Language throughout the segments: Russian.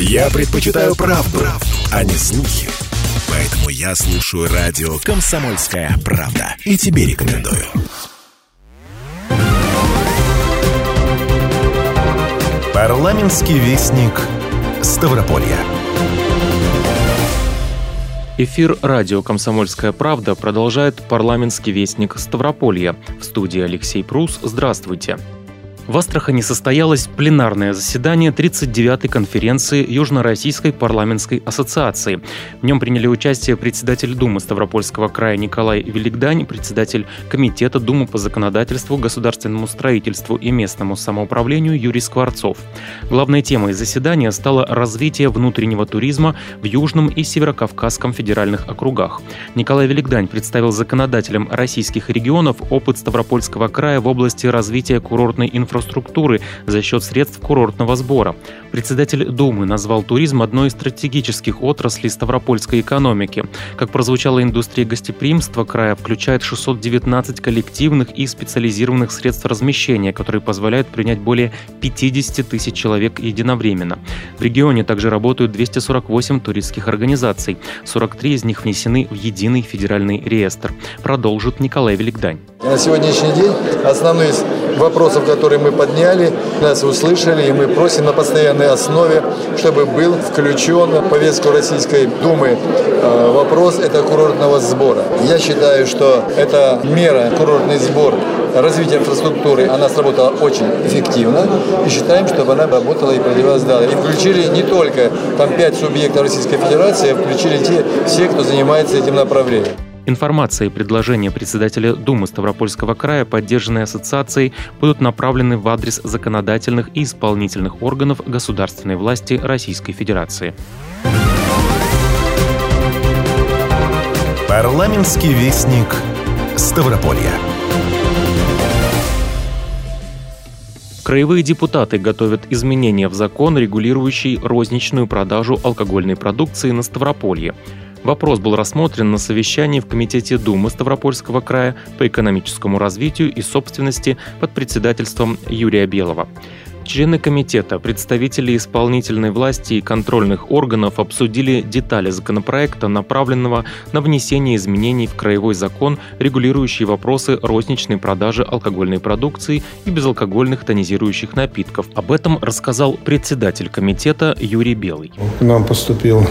Я предпочитаю правду, правду, а не слухи. Поэтому я слушаю радио «Комсомольская правда». И тебе рекомендую. Парламентский вестник Ставрополья. Эфир радио «Комсомольская правда» продолжает парламентский вестник Ставрополья. В студии Алексей Прус. Здравствуйте. Здравствуйте. В Астрахани состоялось пленарное заседание 39-й конференции Южно-Российской парламентской ассоциации. В нем приняли участие председатель Думы Ставропольского края Николай Великдань, председатель Комитета Думы по законодательству, государственному строительству и местному самоуправлению Юрий Скворцов. Главной темой заседания стало развитие внутреннего туризма в Южном и Северокавказском федеральных округах. Николай Великдань представил законодателям российских регионов опыт Ставропольского края в области развития курортной инфраструктуры инфраструктуры за счет средств курортного сбора. Председатель Думы назвал туризм одной из стратегических отраслей ставропольской экономики. Как прозвучала индустрия гостеприимства края, включает 619 коллективных и специализированных средств размещения, которые позволяют принять более 50 тысяч человек единовременно. В регионе также работают 248 туристских организаций. 43 из них внесены в единый федеральный реестр. Продолжит Николай Великдань. На сегодняшний день основные из вопросов, которые мы подняли, нас услышали, и мы просим на постоянной основе, чтобы был включен в повестку Российской Думы э, вопрос это курортного сбора. Я считаю, что эта мера, курортный сбор, развитие инфраструктуры, она сработала очень эффективно, и считаем, чтобы она работала и продвигалась далее. И включили не только там пять субъектов Российской Федерации, а включили те, все, кто занимается этим направлением. Информация и предложения председателя Думы Ставропольского края, поддержанные ассоциацией, будут направлены в адрес законодательных и исполнительных органов государственной власти Российской Федерации. Парламентский вестник Ставрополья. Краевые депутаты готовят изменения в закон, регулирующий розничную продажу алкогольной продукции на Ставрополье. Вопрос был рассмотрен на совещании в Комитете Думы Ставропольского края по экономическому развитию и собственности под председательством Юрия Белого. Члены комитета, представители исполнительной власти и контрольных органов обсудили детали законопроекта, направленного на внесение изменений в краевой закон, регулирующий вопросы розничной продажи алкогольной продукции и безалкогольных тонизирующих напитков. Об этом рассказал председатель комитета Юрий Белый. К нам поступил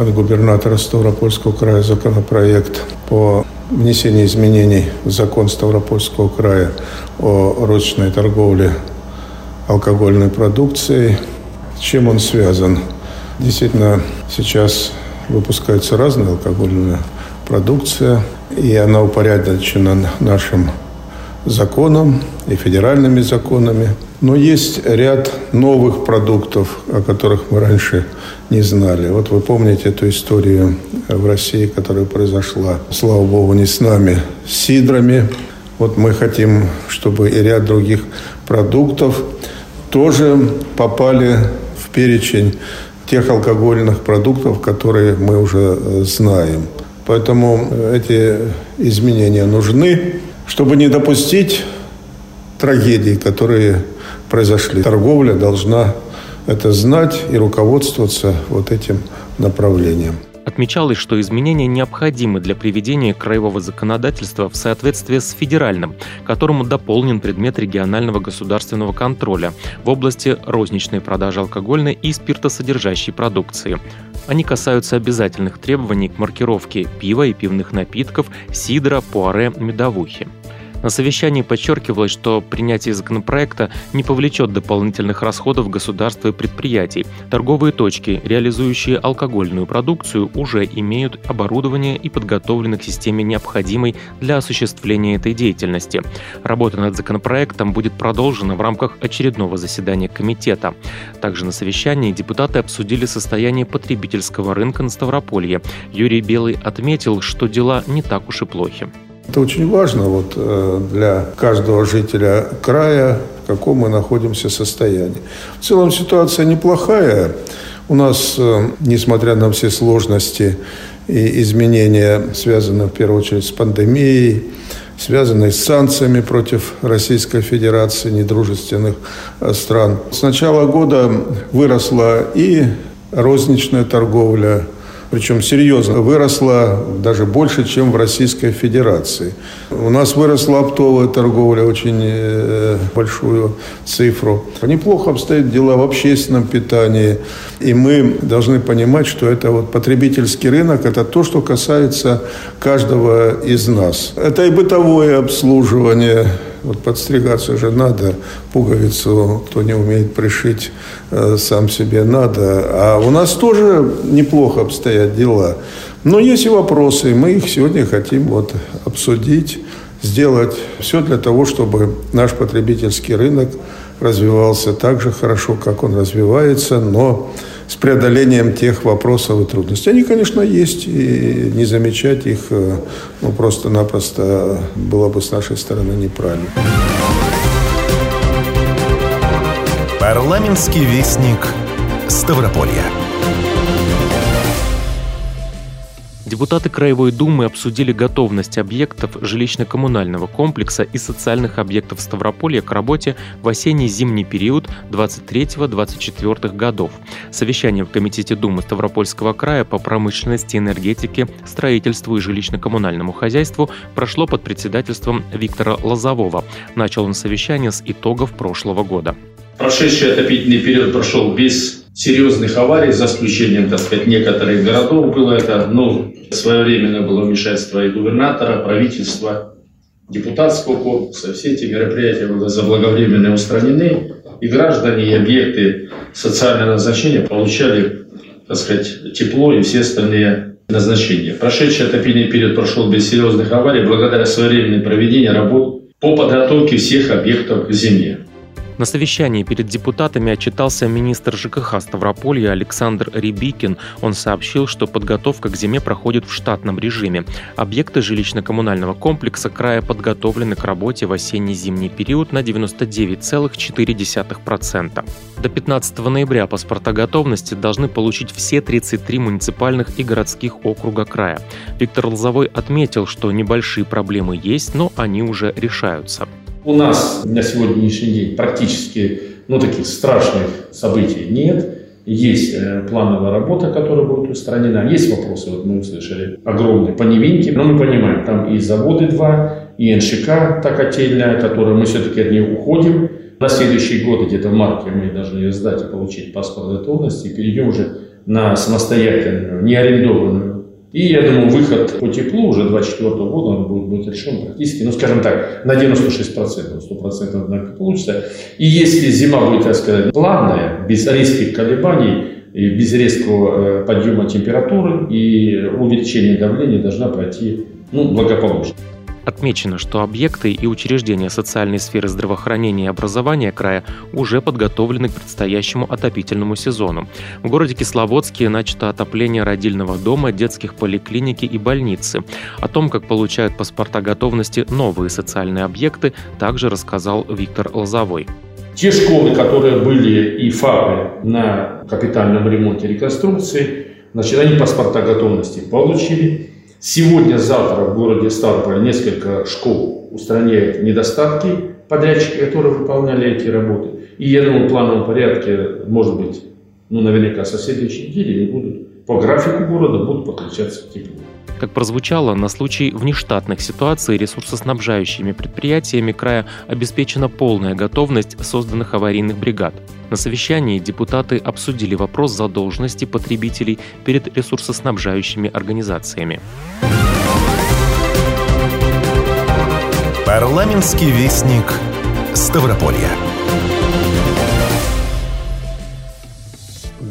от губернатора Ставропольского края законопроект по внесению изменений в закон Ставропольского края о розничной торговле алкогольной продукцией. Чем он связан? Действительно, сейчас выпускается разная алкогольная продукция, и она упорядочена нашим законом и федеральными законами. Но есть ряд новых продуктов, о которых мы раньше не знали. Вот вы помните эту историю в России, которая произошла, слава богу, не с нами, с сидрами. Вот мы хотим, чтобы и ряд других продуктов тоже попали в перечень тех алкогольных продуктов, которые мы уже знаем. Поэтому эти изменения нужны чтобы не допустить трагедий, которые произошли. Торговля должна это знать и руководствоваться вот этим направлением. Отмечалось, что изменения необходимы для приведения краевого законодательства в соответствие с федеральным, которому дополнен предмет регионального государственного контроля в области розничной продажи алкогольной и спиртосодержащей продукции. Они касаются обязательных требований к маркировке пива и пивных напитков, сидра, пуаре, медовухи. На совещании подчеркивалось, что принятие законопроекта не повлечет дополнительных расходов государства и предприятий. Торговые точки, реализующие алкогольную продукцию, уже имеют оборудование и подготовлены к системе необходимой для осуществления этой деятельности. Работа над законопроектом будет продолжена в рамках очередного заседания комитета. Также на совещании депутаты обсудили состояние потребительского рынка на Ставрополье. Юрий Белый отметил, что дела не так уж и плохи. Это очень важно вот, э, для каждого жителя края, в каком мы находимся состоянии. В целом ситуация неплохая. У нас, э, несмотря на все сложности и изменения, связанные в первую очередь с пандемией, связанной с санкциями против Российской Федерации, недружественных э, стран. С начала года выросла и розничная торговля, причем серьезно выросла даже больше, чем в Российской Федерации. У нас выросла оптовая торговля, очень э, большую цифру. Неплохо обстоят дела в общественном питании. И мы должны понимать, что это вот потребительский рынок, это то, что касается каждого из нас. Это и бытовое обслуживание, вот подстригаться же надо, пуговицу, кто не умеет пришить, э, сам себе надо. А у нас тоже неплохо обстоят дела. Но есть и вопросы, и мы их сегодня хотим вот обсудить, сделать все для того, чтобы наш потребительский рынок развивался так же хорошо, как он развивается, но с преодолением тех вопросов и трудностей. Они, конечно, есть, и не замечать их э, ну, просто-напросто было бы с нашей стороны неправильно. Парламентский вестник Ставрополья. Депутаты Краевой Думы обсудили готовность объектов жилищно-коммунального комплекса и социальных объектов Ставрополья к работе в осенне-зимний период 23-24 годов. Совещание в Комитете Думы Ставропольского края по промышленности, энергетике, строительству и жилищно-коммунальному хозяйству прошло под председательством Виктора Лозового. Начал он совещание с итогов прошлого года. Прошедший отопительный период прошел без серьезных аварий, за исключением, так сказать, некоторых городов было это, ну, своевременно было вмешательство и губернатора, правительства, депутатского корпуса. Все эти мероприятия были заблаговременно устранены, и граждане, и объекты социального назначения получали, так сказать, тепло и все остальные назначения. Прошедший отопительный период прошел без серьезных аварий благодаря своевременному проведению работ по подготовке всех объектов к зиме. На совещании перед депутатами отчитался министр ЖКХ Ставрополья Александр Рябикин. Он сообщил, что подготовка к зиме проходит в штатном режиме. Объекты жилищно-коммунального комплекса края подготовлены к работе в осенне-зимний период на 99,4%. До 15 ноября паспорта готовности должны получить все 33 муниципальных и городских округа края. Виктор Лозовой отметил, что небольшие проблемы есть, но они уже решаются. У нас на сегодняшний день практически ну, таких страшных событий нет. Есть э, плановая работа, которая будет устранена. Есть вопросы, вот мы услышали, огромные по Невинке. Но мы понимаем, там и заводы два, и НШК, та котельная, которую мы все-таки от нее уходим. На следующий год, где-то в марте, мы должны ее сдать и получить паспорт готовности. И перейдем уже на самостоятельную, неарендованную и я думаю, выход по теплу уже 2024 года он будет, будет решен практически, ну скажем так, на 96%, 100% однако получится. И если зима будет, так сказать, плавная, без резких колебаний, и без резкого э, подъема температуры и увеличения давления должна пройти ну, благополучно. Отмечено, что объекты и учреждения социальной сферы здравоохранения и образования края уже подготовлены к предстоящему отопительному сезону. В городе Кисловодске начато отопление родильного дома, детских поликлиники и больницы. О том, как получают паспорта готовности новые социальные объекты, также рассказал Виктор Лозовой. Те школы, которые были и ФАПы на капитальном ремонте реконструкции, значит, они паспорта готовности получили. Сегодня-завтра в городе Ставрополь несколько школ устраняют недостатки подрядчики, которые выполняли эти работы. И я думаю, в плановом порядке, может быть, ну, наверняка со следующей недели они будут по графику города будут подключаться к теплу. Как прозвучало, на случай внештатных ситуаций ресурсоснабжающими предприятиями края обеспечена полная готовность созданных аварийных бригад. На совещании депутаты обсудили вопрос задолженности потребителей перед ресурсоснабжающими организациями. Парламентский вестник Ставрополья.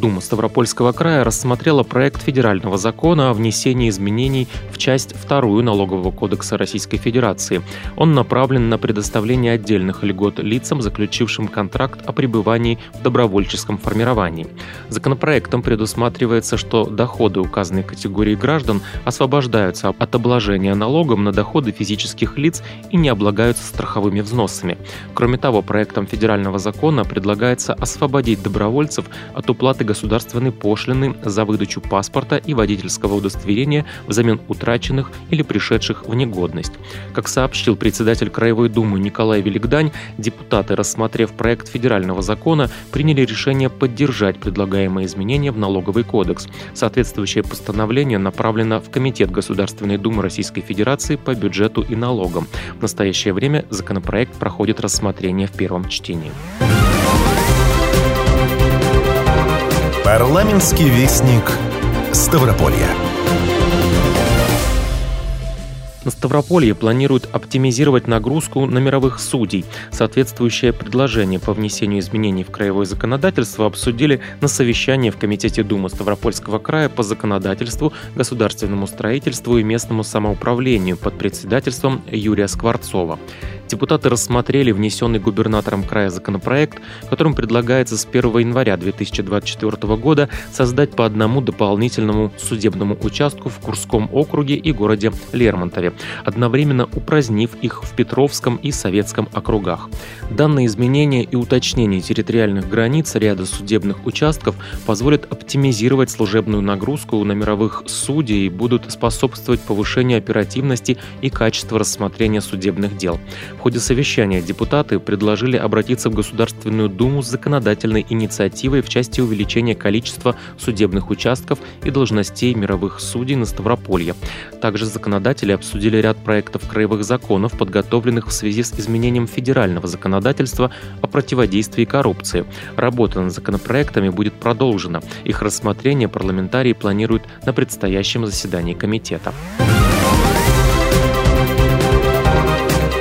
Дума Ставропольского края рассмотрела проект федерального закона о внесении изменений в часть вторую Налогового кодекса Российской Федерации. Он направлен на предоставление отдельных льгот лицам, заключившим контракт о пребывании в добровольческом формировании. Законопроектом предусматривается, что доходы указанной категории граждан освобождаются от обложения налогом на доходы физических лиц и не облагаются страховыми взносами. Кроме того, проектом федерального закона предлагается освободить добровольцев от уплаты государственной пошлины за выдачу паспорта и водительского удостоверения взамен утраченных или пришедших в негодность. Как сообщил председатель Краевой Думы Николай Великдань, депутаты, рассмотрев проект федерального закона, приняли решение поддержать предлагаемые изменения в налоговый кодекс. Соответствующее постановление направлено в Комитет Государственной Думы Российской Федерации по бюджету и налогам. В настоящее время законопроект проходит рассмотрение в первом чтении. Парламентский вестник Ставрополья. На Ставрополье планируют оптимизировать нагрузку на мировых судей. Соответствующее предложение по внесению изменений в краевое законодательство обсудили на совещании в Комитете Думы Ставропольского края по законодательству, государственному строительству и местному самоуправлению под председательством Юрия Скворцова. Депутаты рассмотрели внесенный губернатором края законопроект, которым предлагается с 1 января 2024 года создать по одному дополнительному судебному участку в Курском округе и городе Лермонтове, одновременно упразднив их в Петровском и Советском округах. Данные изменения и уточнение территориальных границ ряда судебных участков позволят оптимизировать служебную нагрузку на мировых судей и будут способствовать повышению оперативности и качества рассмотрения судебных дел. В ходе совещания депутаты предложили обратиться в Государственную Думу с законодательной инициативой в части увеличения количества судебных участков и должностей мировых судей на Ставрополье. Также законодатели обсудили ряд проектов краевых законов, подготовленных в связи с изменением федерального законодательства о противодействии коррупции. Работа над законопроектами будет продолжена. Их рассмотрение парламентарии планируют на предстоящем заседании комитета.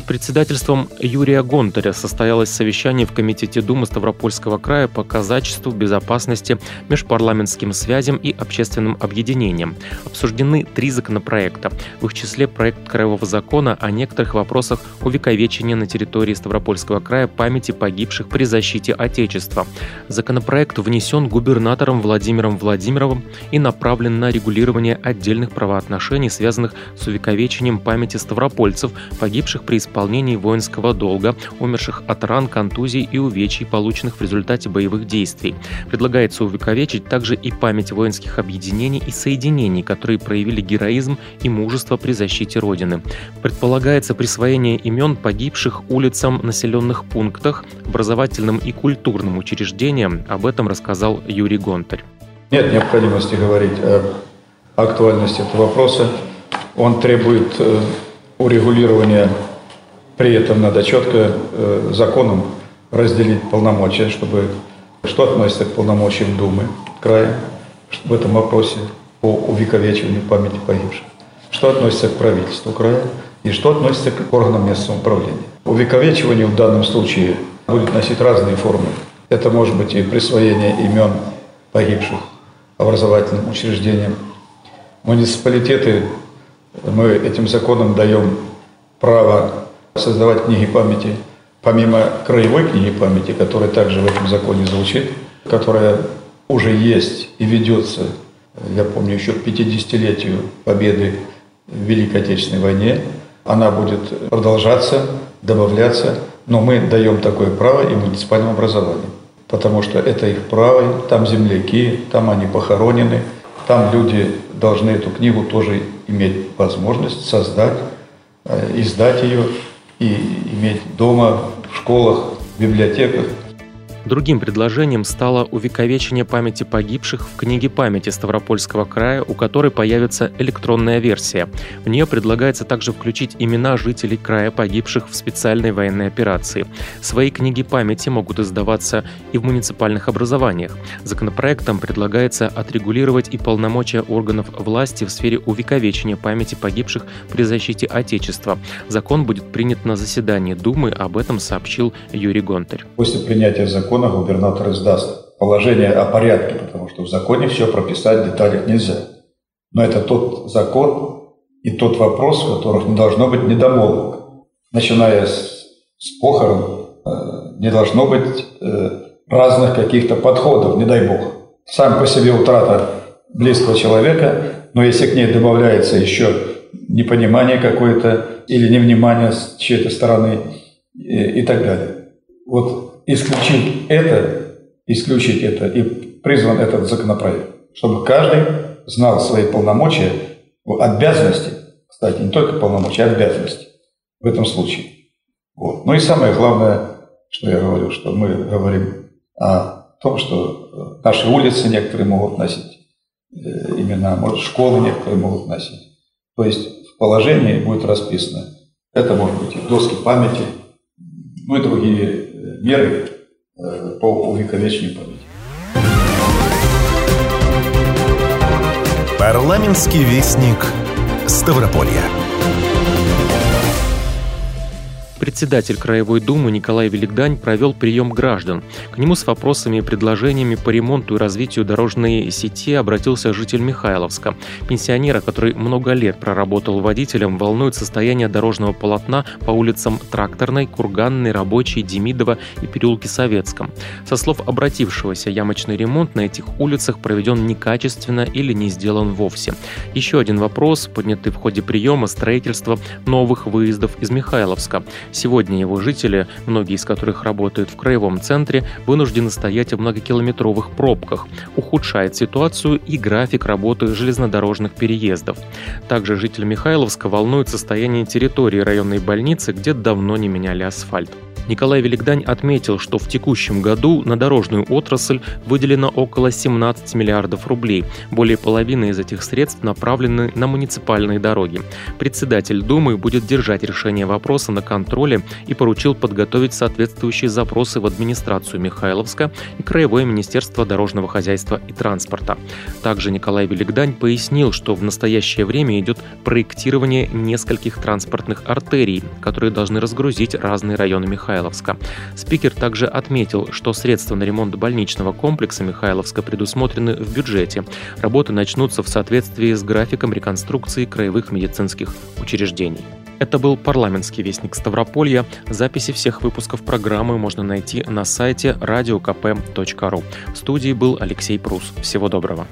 Под председательством Юрия Гонтаря состоялось совещание в Комитете Думы Ставропольского края по казачеству, безопасности, межпарламентским связям и общественным объединениям. Обсуждены три законопроекта. В их числе проект Краевого закона о некоторых вопросах увековечения на территории Ставропольского края памяти погибших при защите Отечества. Законопроект внесен губернатором Владимиром Владимировым и направлен на регулирование отдельных правоотношений, связанных с увековечением памяти ставропольцев, погибших при исполнении воинского долга, умерших от ран, контузий и увечий, полученных в результате боевых действий. Предлагается увековечить также и память воинских объединений и соединений, которые проявили героизм и мужество при защите Родины. Предполагается присвоение имен погибших улицам населенных пунктах, образовательным и культурным учреждениям. Об этом рассказал Юрий Гонтарь. Нет необходимости говорить о актуальности этого вопроса. Он требует э, урегулирования при этом надо четко э, законом разделить полномочия, чтобы что относится к полномочиям Думы края в этом вопросе по увековечиванию памяти погибших, что относится к правительству края и что относится к органам местного управления. Увековечивание в данном случае будет носить разные формы. Это может быть и присвоение имен погибших образовательным учреждениям. Муниципалитеты, мы этим законом даем право создавать книги памяти, помимо краевой книги памяти, которая также в этом законе звучит, которая уже есть и ведется, я помню, еще к 50-летию победы в Великой Отечественной войне, она будет продолжаться, добавляться, но мы даем такое право и муниципальному образованию, потому что это их право, там земляки, там они похоронены, там люди должны эту книгу тоже иметь возможность создать, э, издать ее и иметь дома, в школах, в библиотеках Другим предложением стало увековечение памяти погибших в книге памяти Ставропольского края, у которой появится электронная версия. В нее предлагается также включить имена жителей края, погибших в специальной военной операции. Свои книги памяти могут издаваться и в муниципальных образованиях. Законопроектом предлагается отрегулировать и полномочия органов власти в сфере увековечения памяти погибших при защите Отечества. Закон будет принят на заседании Думы, об этом сообщил Юрий Гонтарь. После принятия закона закона губернатор издаст положение о порядке, потому что в законе все прописать в деталях нельзя. Но это тот закон и тот вопрос, в которых не должно быть недомолвок. Начиная с, с похорон, э, не должно быть э, разных каких-то подходов, не дай бог. Сам по себе утрата близкого человека, но если к ней добавляется еще непонимание какое-то или невнимание с чьей-то стороны, и, и так далее. Вот исключить это, исключить это и призван этот законопроект, чтобы каждый знал свои полномочия, обязанности, кстати, не только полномочия, а обязанности в этом случае. Вот. Ну и самое главное, что я говорю, что мы говорим о том, что э, наши улицы некоторые могут носить э, имена, может, школы некоторые могут носить. То есть в положении будет расписано. Это может быть и доски памяти, ну и другие меры по увековечению памяти. Парламентский вестник Ставрополья. Председатель Краевой Думы Николай Великдань провел прием граждан. К нему с вопросами и предложениями по ремонту и развитию дорожной сети обратился житель Михайловска. Пенсионера, который много лет проработал водителем, волнует состояние дорожного полотна по улицам Тракторной, Курганной, Рабочей, Демидова и переулке Советском. Со слов обратившегося, ямочный ремонт на этих улицах проведен некачественно или не сделан вовсе. Еще один вопрос, поднятый в ходе приема, строительство новых выездов из Михайловска. Сегодня его жители, многие из которых работают в краевом центре, вынуждены стоять в многокилометровых пробках. Ухудшает ситуацию и график работы железнодорожных переездов. Также жители Михайловска волнует состояние территории районной больницы, где давно не меняли асфальт. Николай Великдань отметил, что в текущем году на дорожную отрасль выделено около 17 миллиардов рублей. Более половины из этих средств направлены на муниципальные дороги. Председатель Думы будет держать решение вопроса на контроле и поручил подготовить соответствующие запросы в администрацию Михайловска и Краевое министерство дорожного хозяйства и транспорта. Также Николай Великдань пояснил, что в настоящее время идет проектирование нескольких транспортных артерий, которые должны разгрузить разные районы Михайловска. Спикер также отметил, что средства на ремонт больничного комплекса Михайловска предусмотрены в бюджете. Работы начнутся в соответствии с графиком реконструкции краевых медицинских учреждений. Это был парламентский вестник Ставрополья. Записи всех выпусков программы можно найти на сайте radiokp.ru. В студии был Алексей Прус. Всего доброго.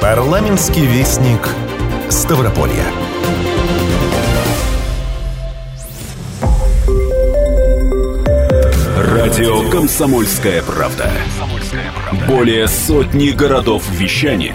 Парламентский вестник Ставрополья. Радио «Комсомольская правда». Более сотни городов вещания